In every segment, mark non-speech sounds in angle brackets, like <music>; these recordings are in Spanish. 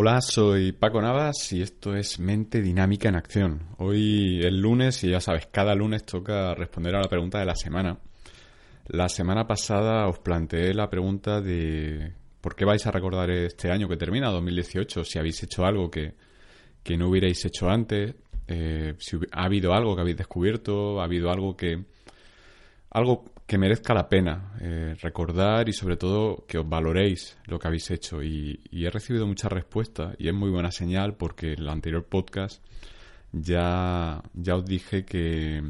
Hola, soy Paco Navas y esto es Mente Dinámica en Acción. Hoy el lunes, y ya sabes, cada lunes toca responder a la pregunta de la semana. La semana pasada os planteé la pregunta de por qué vais a recordar este año que termina, 2018, si habéis hecho algo que, que no hubierais hecho antes, eh, si ha habido algo que habéis descubierto, ha habido algo que... algo que merezca la pena eh, recordar y sobre todo que os valoréis lo que habéis hecho. Y, he recibido muchas respuestas y es muy buena señal porque en el anterior podcast ya, ya os dije que,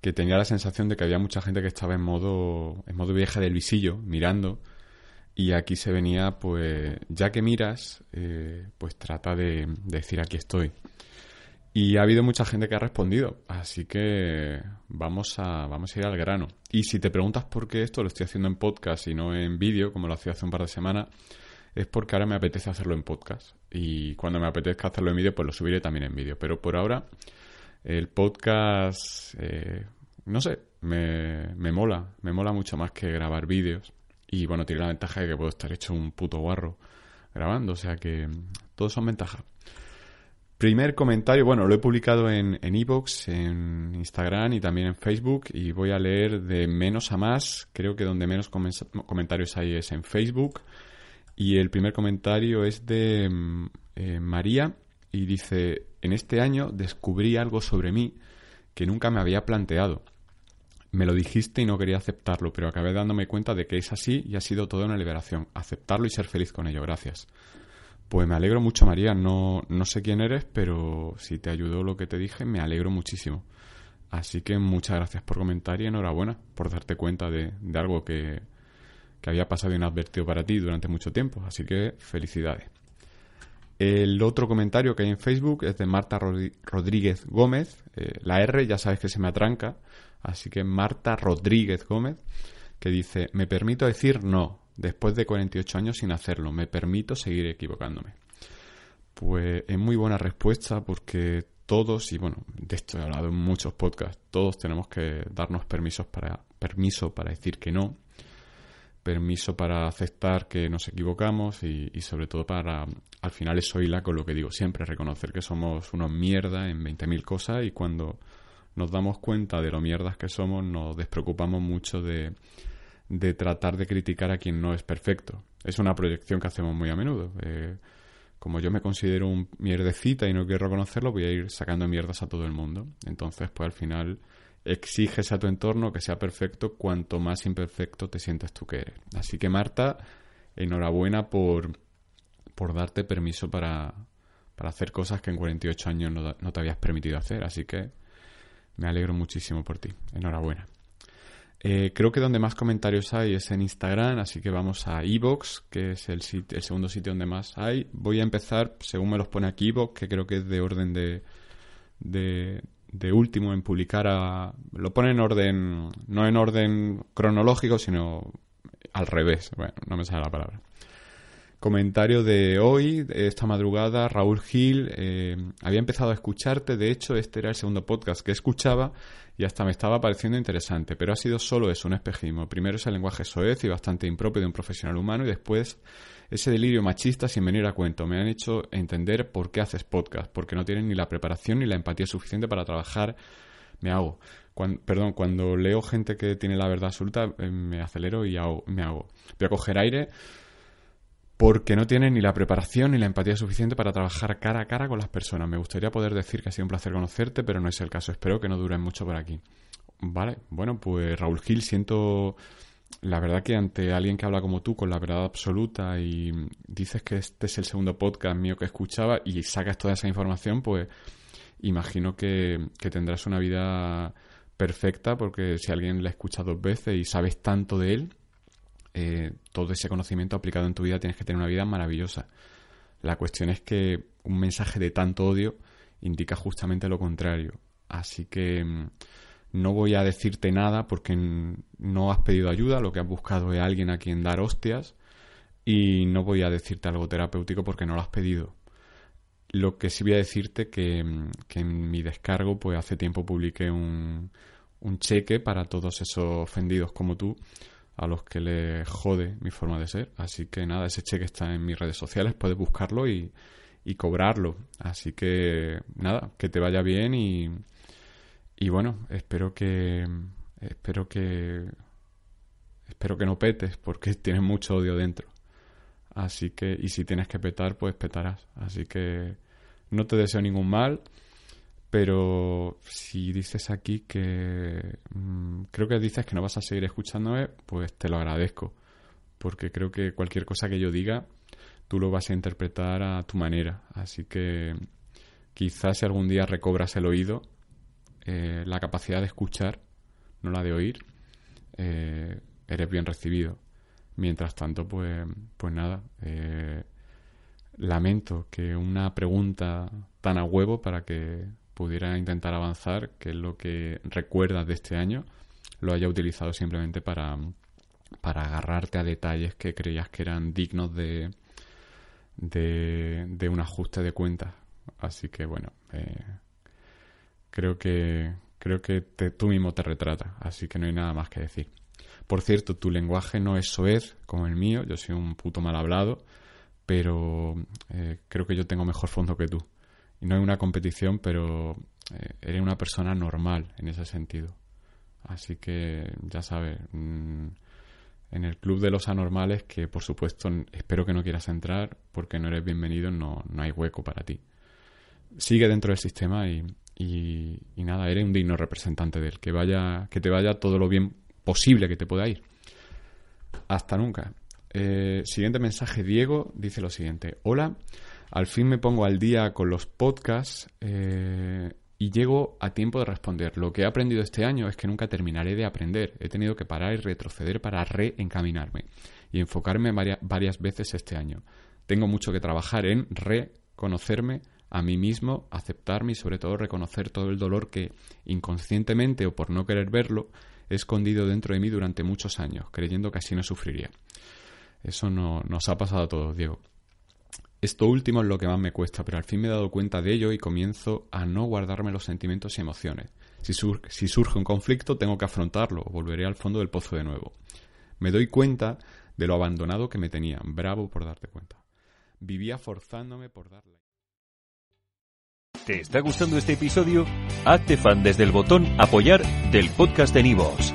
que tenía la sensación de que había mucha gente que estaba en modo, en modo viaje del visillo, mirando. Y aquí se venía, pues, ya que miras, eh, pues trata de decir aquí estoy. Y ha habido mucha gente que ha respondido, así que vamos a, vamos a ir al grano. Y si te preguntas por qué esto lo estoy haciendo en podcast y no en vídeo, como lo hacía hace un par de semanas, es porque ahora me apetece hacerlo en podcast. Y cuando me apetezca hacerlo en vídeo, pues lo subiré también en vídeo. Pero por ahora, el podcast, eh, no sé, me, me mola, me mola mucho más que grabar vídeos. Y bueno, tiene la ventaja de que puedo estar hecho un puto guarro grabando, o sea que todos son ventajas. Primer comentario, bueno, lo he publicado en Evox, en, en, Instagram y también en Facebook y voy a leer de menos a más. Creo que donde menos comentarios hay es en Facebook. Y el primer comentario es de mm, eh, María y dice, en este año descubrí algo sobre mí que nunca me había planteado. Me lo dijiste y no quería aceptarlo, pero acabé dándome cuenta de que es así y ha sido toda una liberación. Aceptarlo y ser feliz con ello. Gracias. Pues me alegro mucho, María. No, no sé quién eres, pero si te ayudó lo que te dije, me alegro muchísimo. Así que muchas gracias por comentar y enhorabuena por darte cuenta de, algo que, que, había pasado inadvertido para ti durante mucho tiempo. Así que felicidades. El otro comentario que hay en Facebook es de Marta Rodríguez Gómez. Eh, la R ya sabes que se me atranca. Así que Marta Rodríguez Gómez, que dice, me permito decir no, después de 48 años sin hacerlo. Me permito seguir equivocándome. Pues es muy buena respuesta porque todos, y bueno, de esto he hablado en muchos podcasts, todos tenemos que darnos permisos para, permiso para decir que no, permiso para aceptar que nos equivocamos y, sobre todo para, al final es la con lo que digo siempre, reconocer que somos unos mierda en 20.000 cosas y cuando nos damos cuenta de lo mierdas que somos nos despreocupamos mucho de de tratar de criticar a quien no es perfecto. Es una proyección que hacemos muy a menudo. Eh, como yo me considero un mierdecita y no quiero reconocerlo, voy a ir sacando mierdas a todo el mundo. Entonces, pues al final exiges a tu entorno que sea perfecto cuanto más imperfecto te sientes tú que eres. Así que Marta, enhorabuena por, por darte permiso para, para hacer cosas que en 48 años no, no te habías permitido hacer. Así que me alegro muchísimo por ti. Enhorabuena. Eh, creo que donde más comentarios hay es en Instagram, así que vamos a Evox, que es el, el segundo sitio donde más hay. Voy a empezar, según me los pone aquí Evox, que creo que es de orden de, de, último en publicar a... Lo pone en orden, no en orden cronológico, sino al revés. Bueno, no me sale la palabra. Comentario de hoy, esta madrugada, Raúl Gil. Eh, había empezado a escucharte, de hecho, este era el segundo podcast que escuchaba y hasta me estaba pareciendo interesante, pero ha sido solo eso, un espejismo. Primero ese lenguaje soez y bastante impropio de un profesional humano y después ese delirio machista sin venir a cuento. Me han hecho entender por qué haces podcast, porque no tienen ni la preparación ni la empatía suficiente para trabajar. Me hago. perdón, cuando leo gente que tiene la verdad absoluta, eh, me acelero y me hago. Voy a coger aire porque no tienen ni la preparación ni la empatía suficiente para trabajar cara a cara con las personas. Me gustaría poder decir que ha sido un placer conocerte, pero no es el caso. Espero que no duren mucho por aquí. Vale, bueno, pues Raúl Gil, siento la verdad que ante alguien que habla como tú con la verdad absoluta y dices que este es el segundo podcast mío que escuchaba y sacas toda esa información, pues imagino que, que tendrás una vida perfecta porque si alguien la escucha dos veces y sabes tanto de él, eh, todo ese conocimiento aplicado en tu vida tienes que tener una vida maravillosa. La cuestión es que un mensaje de tanto odio indica justamente lo contrario. Así que mm, no voy a decirte nada porque no has pedido ayuda, lo que has buscado es alguien a quien dar hostias y no voy a decirte algo terapéutico porque no lo has pedido. Lo que sí voy a decirte que, que en mi descargo, pues hace tiempo publiqué un cheque para todos esos ofendidos como tú, a los que les jode mi forma de ser. Así que nada, ese cheque está en mis redes sociales, puedes buscarlo y, y cobrarlo. Así que nada, que te vaya bien y, y bueno, espero que espero que espero que no petes porque <laughs> tienes mucho odio dentro. Así que y si tienes que petar, pues petarás. Así que no te deseo ningún mal, pero si dices aquí que mm, creo que dices que no vas a seguir escuchándome, pues te lo agradezco, porque creo que cualquier cosa que yo diga tú lo vas a interpretar a tu manera. Así que quizás si algún día recobras el oído, eh, la capacidad de escuchar, no la de oír, eh, eres bien recibido. Mientras tanto, pues, pues nada, eh, lamento que una pregunta tan a huevo para que pudiera intentar avanzar, que lo que recuerdas de este año, lo haya utilizado simplemente para, para agarrarte a detalles que creías que eran dignos de, de, un ajuste de cuentas. Así que bueno, eh, creo que creo que tú mismo te retrata, así que no hay nada más que decir. Por cierto, tu lenguaje no es soez como el mío, yo soy un puto mal hablado, pero eh, creo que yo tengo mejor fondo que tú. Y no hay una competición, pero eh, eres una persona normal en ese sentido. Así que ya sabes, mm, en el club de los anormales que por supuesto espero que no quieras entrar porque no eres bienvenido, no, no hay hueco para ti. Sigue dentro del sistema y, y, nada, eres un digno representante de él, que, vaya, que te vaya todo lo bien posible que te pueda ir. Hasta nunca. Eh, siguiente mensaje, Diego dice lo siguiente. Hola, al fin me pongo al día con los podcasts. Eh, y llego a tiempo de responder. Lo que he aprendido este año es que nunca terminaré de aprender. He tenido que parar y retroceder para reencaminarme y enfocarme varias veces este año. Tengo mucho que trabajar en reconocerme a mí mismo, aceptarme y sobre todo reconocer todo el dolor que inconscientemente o por no querer verlo he escondido dentro de mí durante muchos años, creyendo que así no sufriría. Eso no, nos ha pasado a todos, Diego. Esto último es lo que más me cuesta, pero al fin me he dado cuenta de ello y comienzo a no guardarme los sentimientos y emociones. Si, surge un conflicto, tengo que afrontarlo, volveré al fondo del pozo de nuevo. Me doy cuenta de lo abandonado que me tenían. Bravo por darte cuenta. Vivía forzándome por darle. ¿Te está gustando este episodio? Hazte fan desde el botón Apoyar del podcast de Nivos.